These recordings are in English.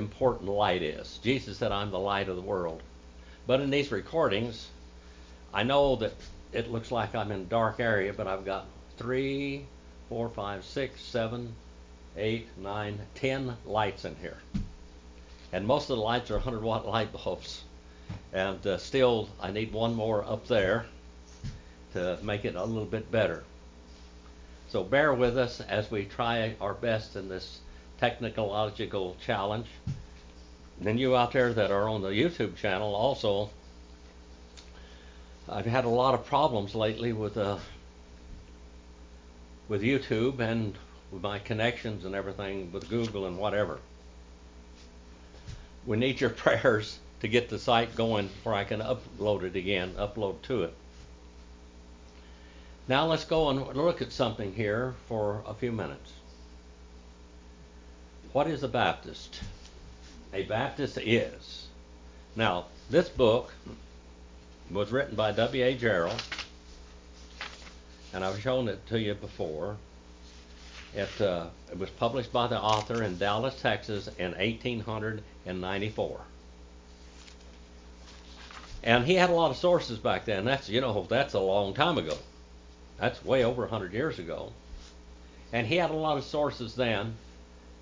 important light is. Jesus said, I'm the light of the world. But in these recordings, I know that it looks like I'm in a dark area, but I've got three, four, five, six, seven, eight, nine, ten lights in here. And most of the lights are 100 watt light bulbs. And uh, still, I need one more up there to make it a little bit better. So bear with us as we try our best in this technological challenge. Then you out there that are on the YouTube channel also, I've had a lot of problems lately with uh, with YouTube and with my connections and everything with Google and whatever. We need your prayers to get the site going where I can upload it again, upload to it. Now let's go and look at something here for a few minutes. What is a Baptist? A Baptist is. Now, this book was written by W.A. Jarrell, and I've shown it to you before. It, uh, it was published by the author in Dallas, Texas in 1894. And he had a lot of sources back then. That's, you know, that's a long time ago. That's way over 100 years ago. And he had a lot of sources then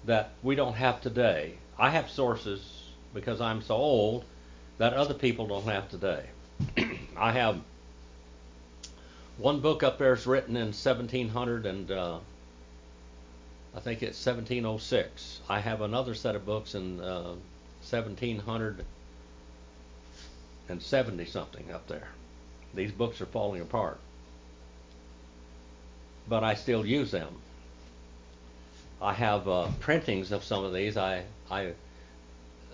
that we don't have today. I have sources because I'm so old that other people don't have today. I have one book up there is written in 1700 and uh, I think it's 1706. I have another set of books in uh, 1770 something up there. These books are falling apart, but I still use them. I have uh, printings of some of these. I, I,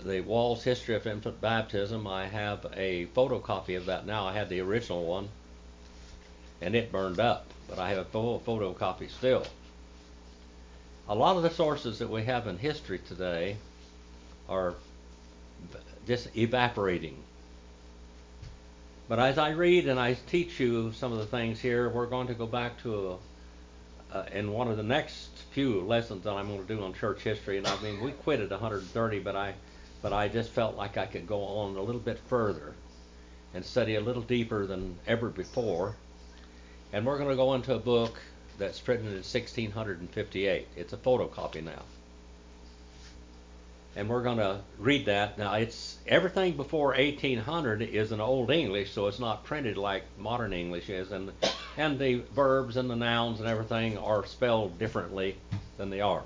the Wall's History of Infant Baptism. I have a photocopy of that now. I had the original one, and it burned up, but I have a photocopy still. A lot of the sources that we have in history today are just evaporating. But as I read and I teach you some of the things here, we're going to go back to a, uh, in one of the next few lessons that I'm going to do on church history. And I mean, we quit at 130, but I, but I just felt like I could go on a little bit further and study a little deeper than ever before. And we're going to go into a book that's printed in 1658. It's a photocopy now. And we're going to read that. Now, it's everything before 1800 is in Old English, so it's not printed like modern English is, and and the verbs and the nouns and everything are spelled differently than they are.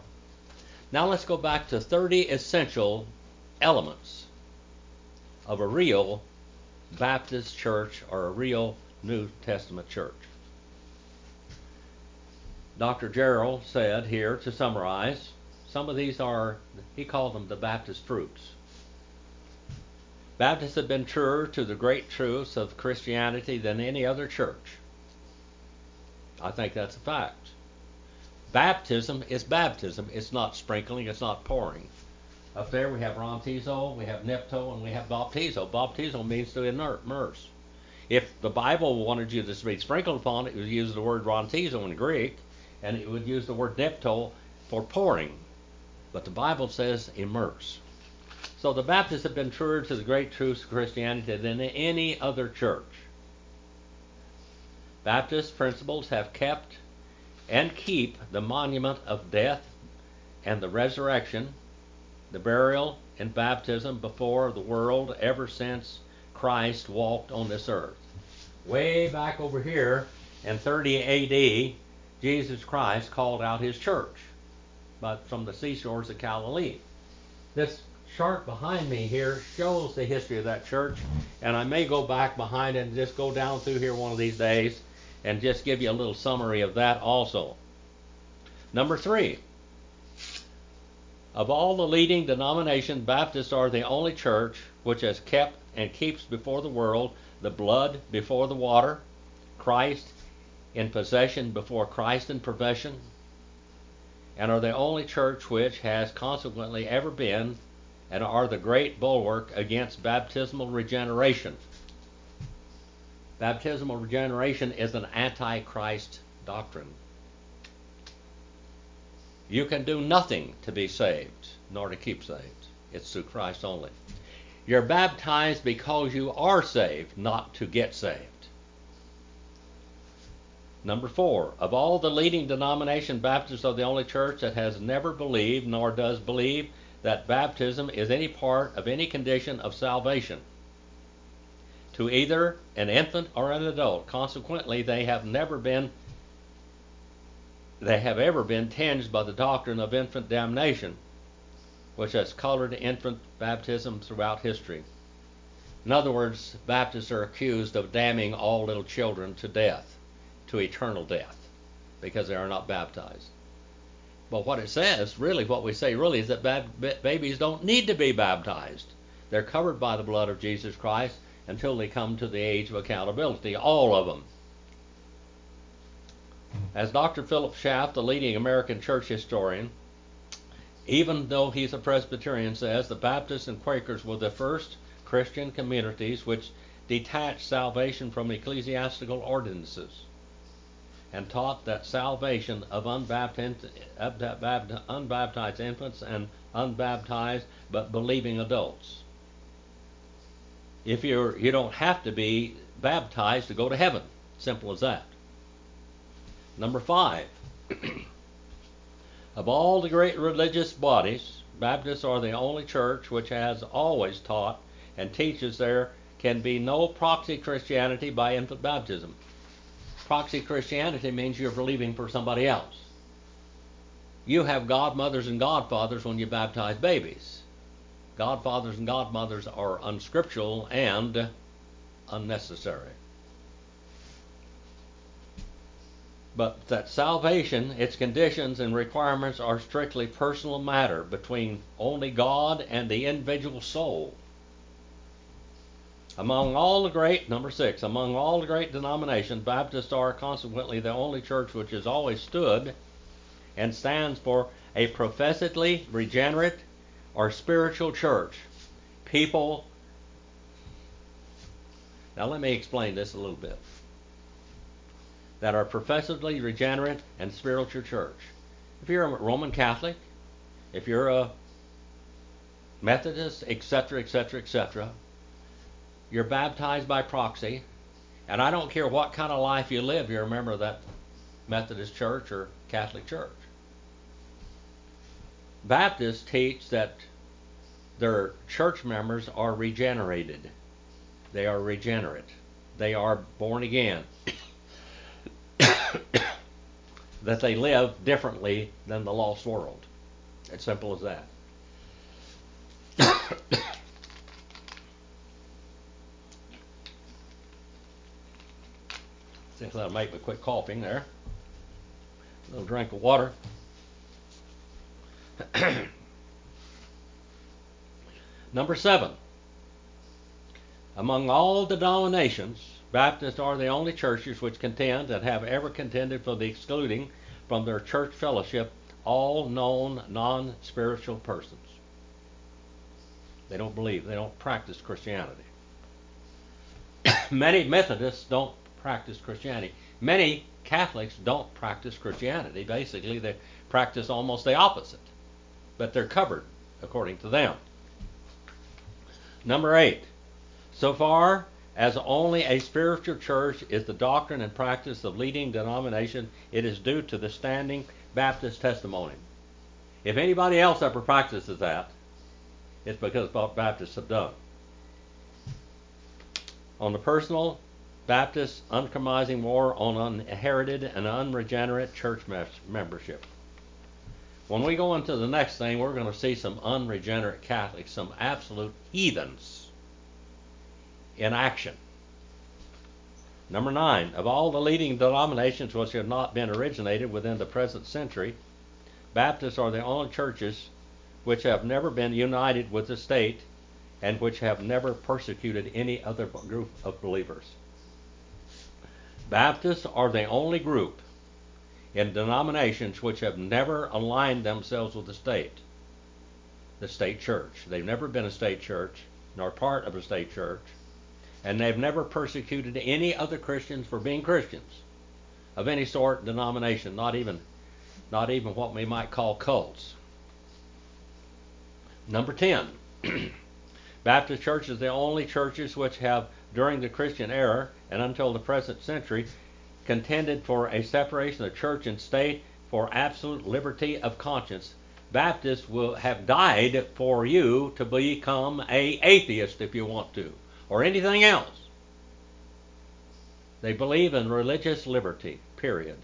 Now let's go back to 30 essential elements of a real Baptist church or a real New Testament church. Dr. Jarrell said here to summarize, some of these are, he called them the Baptist fruits. Baptists have been truer to the great truths of Christianity than any other church. I think that's a fact. Baptism is baptism. It's not sprinkling, it's not pouring. Up there we have rantizo, we have nipto, and we have baptizo. Baptizo means to immerse. If the Bible wanted you to be sprinkled upon, it would use the word rantizo in Greek and it would use the word nepto for pouring. But the Bible says immerse. So the Baptists have been truer to the great truths of Christianity than any other church. Baptist principles have kept and keep the monument of death and the resurrection, the burial and baptism before the world ever since Christ walked on this earth. Way back over here in 30 AD, Jesus Christ called out his church but from the seashores of Galilee. This chart behind me here shows the history of that church, and I may go back behind it and just go down through here one of these days and just give you a little summary of that also. Number three, of all the leading denominations, Baptists are the only church which has kept and keeps before the world the blood before the water, Christ in possession before Christ in profession, and are the only church which has consequently ever been and are the great bulwark against baptismal regeneration. Baptismal regeneration is an antichrist doctrine. You can do nothing to be saved, nor to keep saved. It's through Christ only. You're baptized because you are saved, not to get saved. Number four, of all the leading denomination, Baptists are the only church that has never believed nor does believe that baptism is any part of any condition of salvation to either an infant or an adult. Consequently, they have never been they have ever been tinged by the doctrine of infant damnation, which has colored infant baptism throughout history. In other words, Baptists are accused of damning all little children to death, to eternal death, because they are not baptized. But what it says, really, what we say really is that bab- babies don't need to be baptized. They're covered by the blood of Jesus Christ until they come to the age of accountability, all of them. As Dr. Philip Schaff, the leading American church historian, even though he's a Presbyterian, says the Baptists and Quakers were the first Christian communities which detached salvation from ecclesiastical ordinances and taught that salvation of unbaptized, unbaptized infants and unbaptized but believing adults. If you're, you don't have to be baptized to go to heaven. Simple as that. Number five. of all the great religious bodies, Baptists are the only church which has always taught and teaches there can be no proxy Christianity by infant baptism. Proxy Christianity means you're believing for somebody else. You have godmothers and godfathers when you baptize babies. Godfathers and godmothers are unscriptural and unnecessary. But that salvation, its conditions and requirements are strictly personal matter between only God and the individual soul. Among all the great, number six, among all the great denominations, Baptists are consequently the only church which has always stood and stands for a professedly regenerate or spiritual church. People. Now, let me explain this a little bit. That are professedly regenerate and spiritual church. If you're a Roman Catholic, if you're a Methodist, etc., etc., etc., you're baptized by proxy, and I don't care what kind of life you live, you're a member of that Methodist church or Catholic church. Baptists teach that their church members are regenerated. They are regenerate. They are born again. that they live differently than the lost world. As simple as that. Think that'll make me quit coughing there. A little drink of water. Number seven. Among all denominations, Baptists are the only churches which contend and have ever contended for the excluding from their church fellowship all known non spiritual persons. They don't believe, they don't practice Christianity. Many Methodists don't practice Christianity. Many Catholics don't practice Christianity. Basically, they practice almost the opposite, but they're covered according to them. Number eight. So far as only a spiritual church is the doctrine and practice of leading denomination, it is due to the standing Baptist testimony. If anybody else ever practices that, it's because Baptists have done. On the personal Baptist uncompromising war on inherited and unregenerate church membership. When we go into the next thing, we're going to see some unregenerate Catholics, some absolute heathens in action. Number nine, of all the leading denominations which have not been originated within the present century, Baptists are the only churches which have never been united with the state and which have never persecuted any other group of believers. Baptists are the only group in denominations which have never aligned themselves with the state, the state church. They've never been a state church, nor part of a state church, and they've never persecuted any other Christians for being Christians of any sort, denomination, not even, not even what we might call cults. Number 10. Baptist churches the only churches which have, during the Christian era and until the present century, contended for a separation of church and state for absolute liberty of conscience. Baptists will have died for you to become a atheist if you want to, or anything else. They believe in religious liberty, period.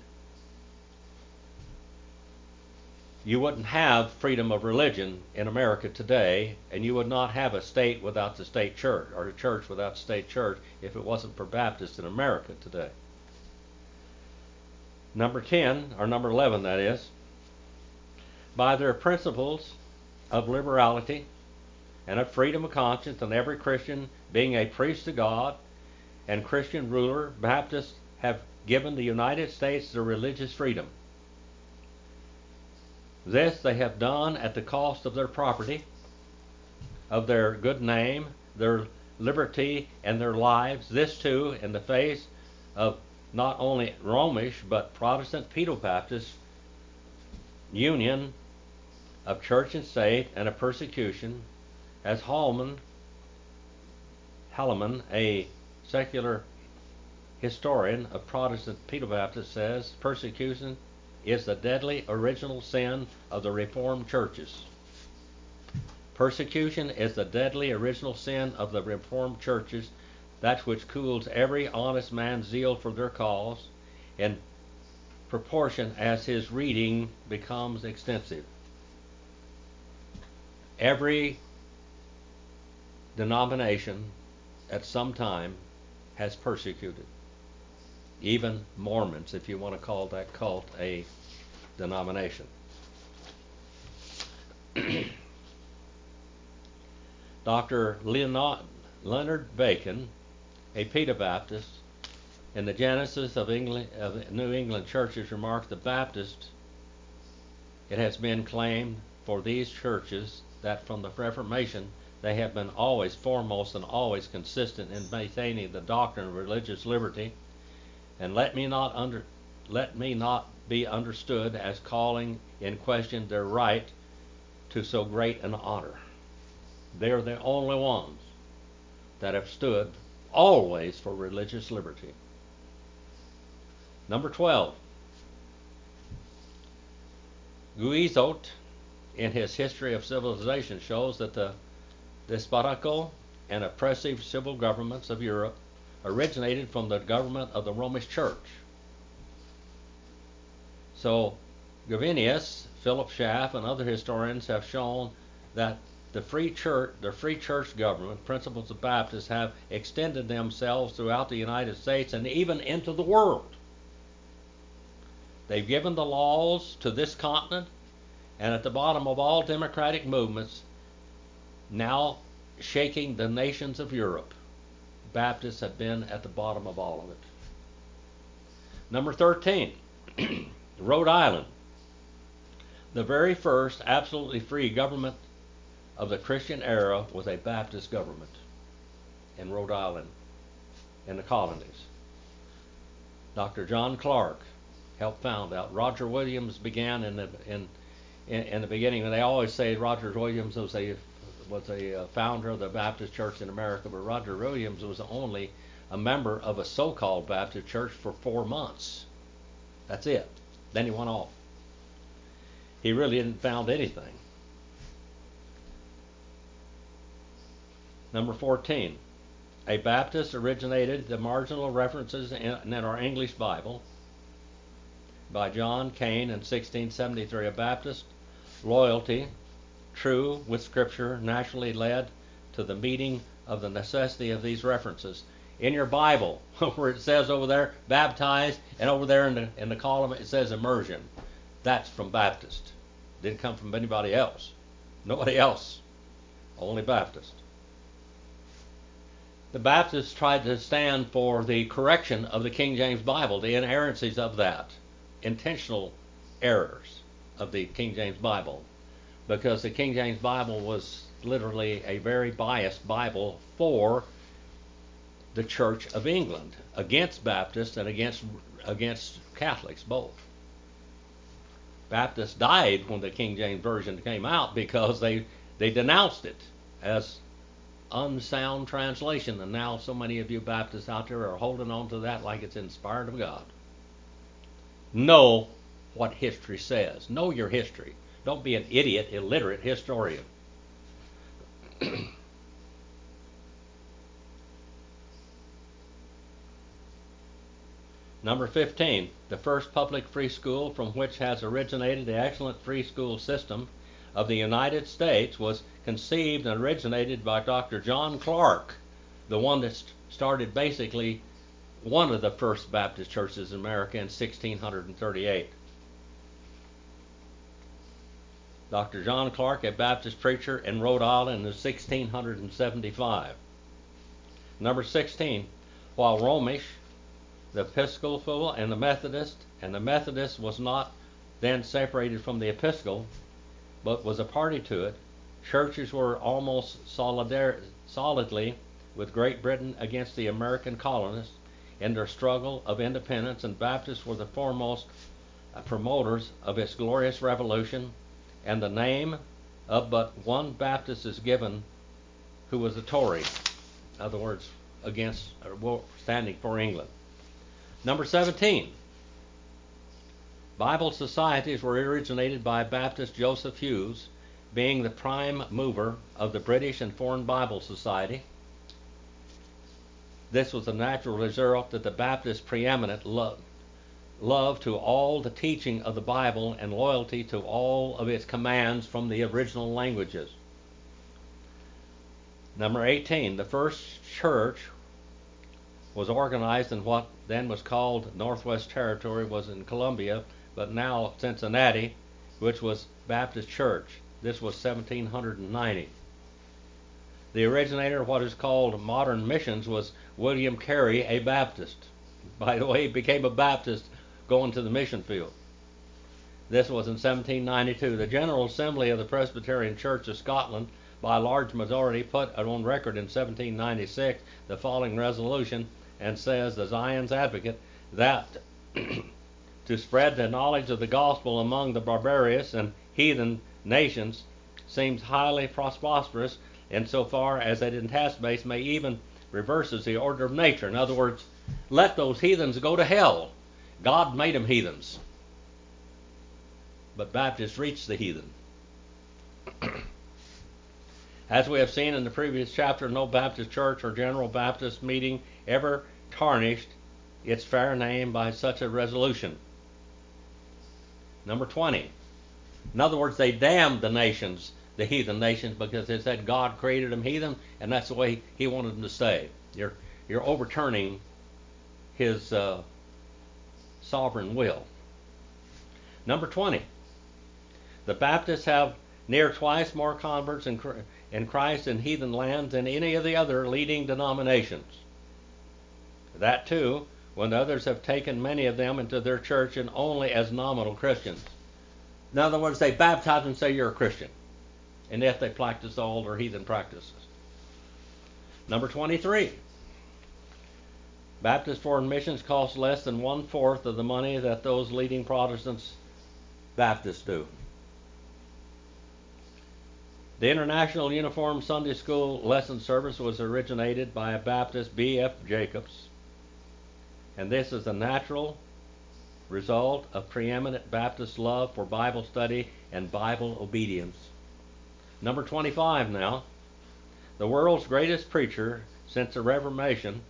You wouldn't have freedom of religion in America today, and you would not have a state without the state church, or a church without the state church, if it wasn't for Baptists in America today. Number 10, or number 11, that is, by their principles of liberality and of freedom of conscience, and every Christian being a priest to God and Christian ruler, Baptists have given the United States their religious freedom. This they have done at the cost of their property, of their good name, their liberty, and their lives. This too in the face of not only Romish but Protestant Pedo Baptist union of church and state and of persecution, as Hallman, Helaman, a secular historian of Protestant Pedobaptists says persecution is the deadly original sin of the Reformed churches. Persecution is the deadly original sin of the Reformed churches, that which cools every honest man's zeal for their cause in proportion as his reading becomes extensive. Every denomination at some time has persecuted. Even Mormons, if you want to call that cult a denomination. Dr. Leonard Bacon, a Pedobaptist, in the Genesis of, England, of New England churches, remarked the Baptist, it has been claimed for these churches that from the Reformation they have been always foremost and always consistent in maintaining the doctrine of religious liberty. And let me not under let me not be understood as calling in question their right to so great an honor. They are the only ones that have stood always for religious liberty. Number 12. Guizot, in his History of Civilization, shows that the despotical and oppressive civil governments of Europe originated from the government of the Romish Church. So, Gervinus, Philip Schaff, and other historians have shown that the free church, the free church government principles of Baptists have extended themselves throughout the United States and even into the world. They've given the laws to this continent, and at the bottom of all democratic movements now shaking the nations of Europe. Baptists have been at the bottom of all of it. Number 13, Rhode Island. The very first absolutely free government of the Christian era was a Baptist government in Rhode Island, in the colonies. Dr. John Clark helped found out. Roger Williams began in the in in, in the beginning, and they always say Roger Williams was a was a uh, founder of the Baptist Church in America, but Roger Williams was only a member of a so-called Baptist church for four months. That's it. Then he went off. He really didn't found anything. Number 14. A Baptist originated the marginal references in, in our English Bible by John Canne in 1673. A Baptist loyalty true with Scripture naturally led to the meeting of the necessity of these references. In your Bible, where it says over there baptized, and over there in the in the column it says immersion, that's from Baptist. Didn't come from anybody else. Nobody else. Only Baptist. The Baptists tried to stand for the correction of the King James Bible, the inerrancies of that, intentional errors of the King James Bible because the King James Bible was literally a very biased Bible for the Church of England against Baptists and against against Catholics both. Baptists died when the King James version came out because they they denounced it as unsound translation, and now so many of you Baptists out there are holding on to that like it's inspired of God. Know what history says. Know your history. Don't be an idiot, illiterate historian. Number 15, the first public free school from which has originated the excellent free school system of the United States was conceived and originated by Dr. John Clark, the one that started basically one of the first Baptist churches in America in 1638. Dr. John Clark, a Baptist preacher in Rhode Island in 1675. Number 16, while Romish the Episcopal and the Methodist, and the Methodist was not then separated from the Episcopal, but was a party to it. Churches were almost solidar- solidly with Great Britain against the American colonists in their struggle of independence, and Baptists were the foremost uh, promoters of its glorious revolution. And the name of but one Baptist is given, who was a Tory, in other words, against or standing for England. Number 17. Bible societies were originated by Baptist Joseph Hughes, being the prime mover of the British and Foreign Bible Society. This was a natural result that the Baptist preeminent love, love to all the teaching of the Bible and loyalty to all of its commands from the original languages. Number 18, the first church was organized in what then was called Northwest Territory, was in Columbia, but now Cincinnati, which was Baptist Church. This was 1790. The originator of what is called modern missions was William Carey, a Baptist. By the way, he became a Baptist going to the mission field. This was in 1792. The General Assembly of the Presbyterian Church of Scotland, by a large majority, put on record in 1796 the following resolution and says, the Zion's advocate, that to spread the knowledge of the gospel among the barbarous and heathen nations seems highly prosperous insofar as it anticipates may even reverses the order of nature. In other words, let those heathens go to hell. God made them heathens. But Baptists reached the heathen. As we have seen in the previous chapter, no Baptist church or General Baptist meeting ever tarnished its fair name by such a resolution. Number 20. In other words, they damned the nations, the heathen nations, because they said God created them heathen, and that's the way He wanted them to stay. You're, you're overturning His uh, sovereign will. Number 20. The Baptists have near twice more converts in, Christ in heathen lands than any of the other leading denominations. That too, when others have taken many of them into their church and only as nominal Christians. In other words, they baptize and say you're a Christian, and yet they practice all their heathen practices. Number 23. Baptist foreign missions cost less than one fourth of the money that those leading Protestants Baptists do. The International Uniform Sunday School Lesson Service was originated by a Baptist, B.F. Jacobs, and this is a natural result of preeminent Baptist love for Bible study and Bible obedience. Number 25 now. The world's greatest preacher since the Reformation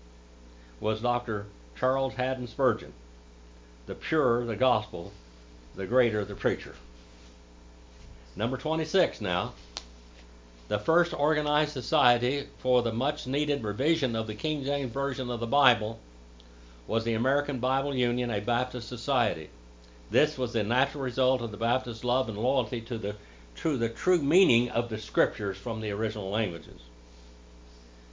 was Dr. Charles Haddon Spurgeon. The purer the gospel, the greater the preacher. Number 26 now. The first organized society for the much needed revision of the King James Version of the Bible was the American Bible Union, a Baptist society. This was the natural result of the Baptist love and loyalty to the, to the true meaning of the scriptures from the original languages.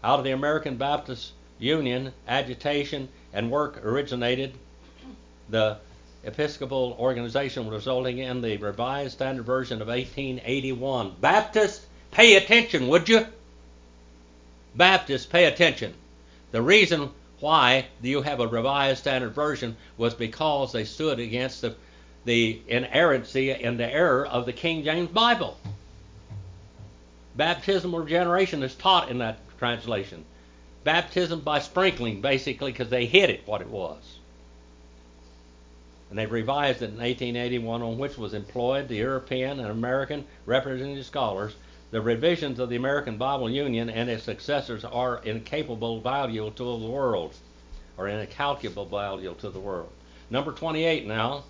Out of the American Baptist Union, agitation and work originated the Episcopal organization resulting in the Revised Standard Version of 1881. Baptists, pay attention, would you? Baptists, pay attention. The reason why you have a revised standard version was because they stood against the, the inerrancy and the error of the King James Bible. Baptismal regeneration is taught in that translation. Baptism by sprinkling, basically, because they hid it what it was. And they revised it in 1881, on which was employed the European and American representative scholars. The revisions of the American Bible Union and its successors are incapable value to the world, or incalculable value to the world. Number 28 now.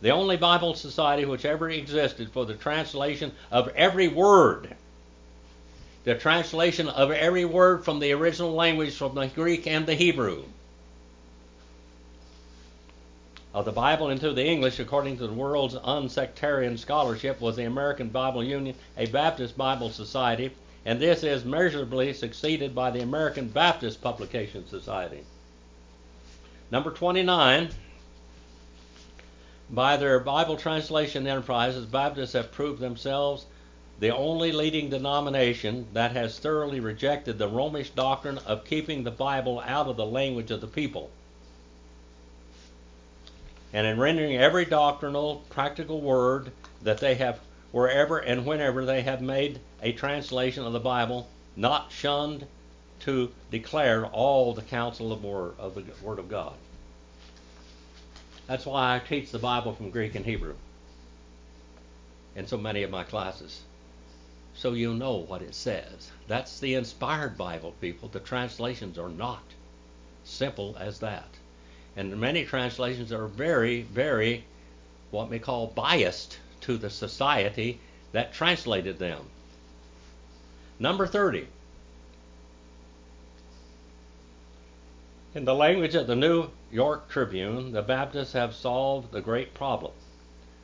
The only Bible society which ever existed for the translation of every word the translation of every word from the original language from the Greek and the Hebrew of the Bible into the English according to the world's unsectarian scholarship was the American Bible Union, a Baptist Bible Society, and this is measurably succeeded by the American Baptist Publication Society. Number 29. By their Bible translation enterprises, Baptists have proved themselves the only leading denomination that has thoroughly rejected the Romish doctrine of keeping the Bible out of the language of the people. And in rendering every doctrinal, practical word that they have, wherever and whenever they have made a translation of the Bible, not shunned to declare all the counsel of, word, of the Word of God. That's why I teach the Bible from Greek and Hebrew in so many of my classes so you know what it says. That's the inspired Bible, people. The translations are not simple as that. And many translations are very, very, what we call biased to the society that translated them. Number 30. In the language of the New York Tribune, the Baptists have solved the great problem.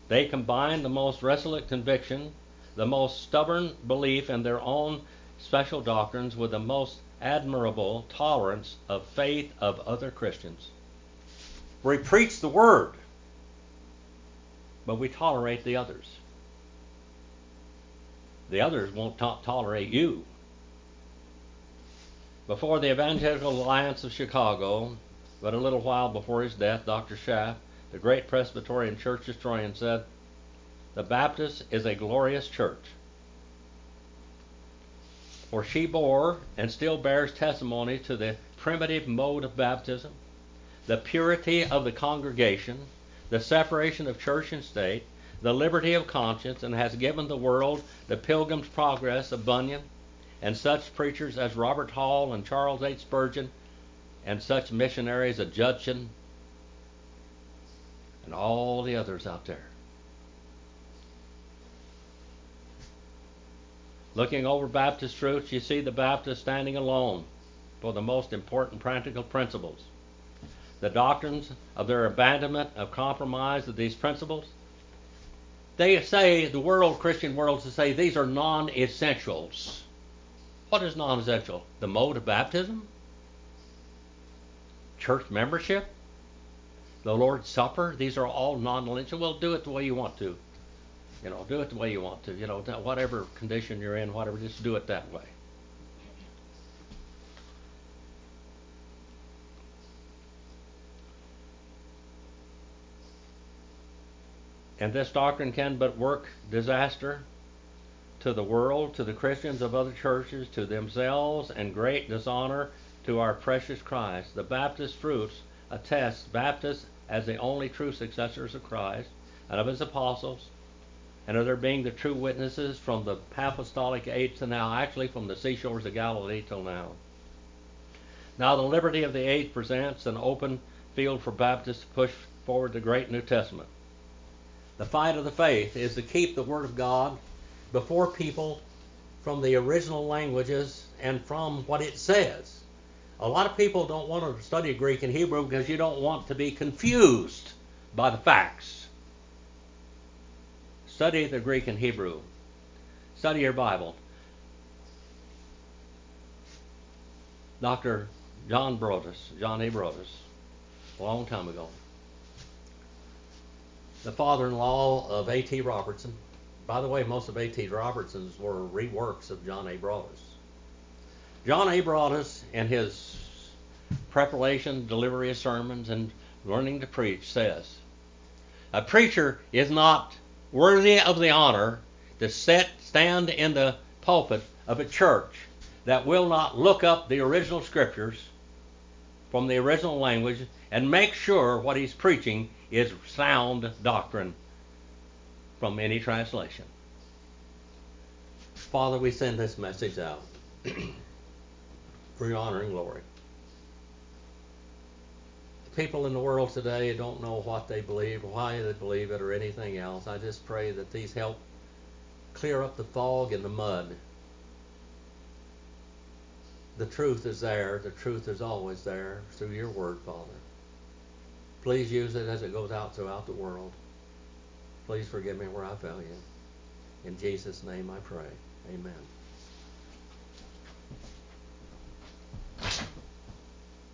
They combine the most resolute conviction the most stubborn belief in their own special doctrines with the most admirable tolerance of faith of other Christians. We preach the word, but we tolerate the others. The others won't to- tolerate you. Before the Evangelical Alliance of Chicago, but a little while before his death, Dr. Schaff, the great Presbyterian church historian, said, the Baptist is a glorious church. For she bore and still bears testimony to the primitive mode of baptism, the purity of the congregation, the separation of church and state, the liberty of conscience, and has given the world the Pilgrim's Progress of Bunyan, and such preachers as Robert Hall and Charles H. Spurgeon, and such missionaries as Judson, and all the others out there. Looking over Baptist truths, you see the Baptist standing alone for the most important practical principles. The doctrines of their abandonment of compromise of these principles. They say, the world, Christian world, to say these are non essentials. What is non essential? The mode of baptism? Church membership? The Lord's Supper? These are all non essential. Well, do it the way you want to. You know, do it the way you want to. You know, whatever condition you're in, whatever, just do it that way. And this doctrine can but work disaster to the world, to the Christians of other churches, to themselves, and great dishonor to our precious Christ. The Baptist fruits attest Baptists as the only true successors of Christ and of his apostles and of their being the true witnesses from the apostolic age to now, actually from the seashores of Galilee till now. Now, the liberty of the age presents an open field for Baptists to push forward the great New Testament. The fight of the faith is to keep the Word of God before people from the original languages and from what it says. A lot of people don't want to study Greek and Hebrew because you don't want to be confused by the facts. Study the Greek and Hebrew. Study your Bible. Dr. John Broadus, John A. Broadus, a long time ago, the father-in-law of A.T. Robertson. By the way, most of A.T. Robertson's were reworks of John A. Broadus. John A. Broadus, in his preparation, delivery of sermons, and learning to preach, says, a preacher is not worthy of the honor to set, stand in the pulpit of a church that will not look up the original scriptures from the original language and make sure what he's preaching is sound doctrine from any translation. Father, we send this message out for your honor and glory. People in the world today don't know what they believe, why they believe it, or anything else. I just pray that these help clear up the fog and the mud. The truth is there. The truth is always there through your word, Father. Please use it as it goes out throughout the world. Please forgive me where I fail you. In Jesus' name I pray. Amen.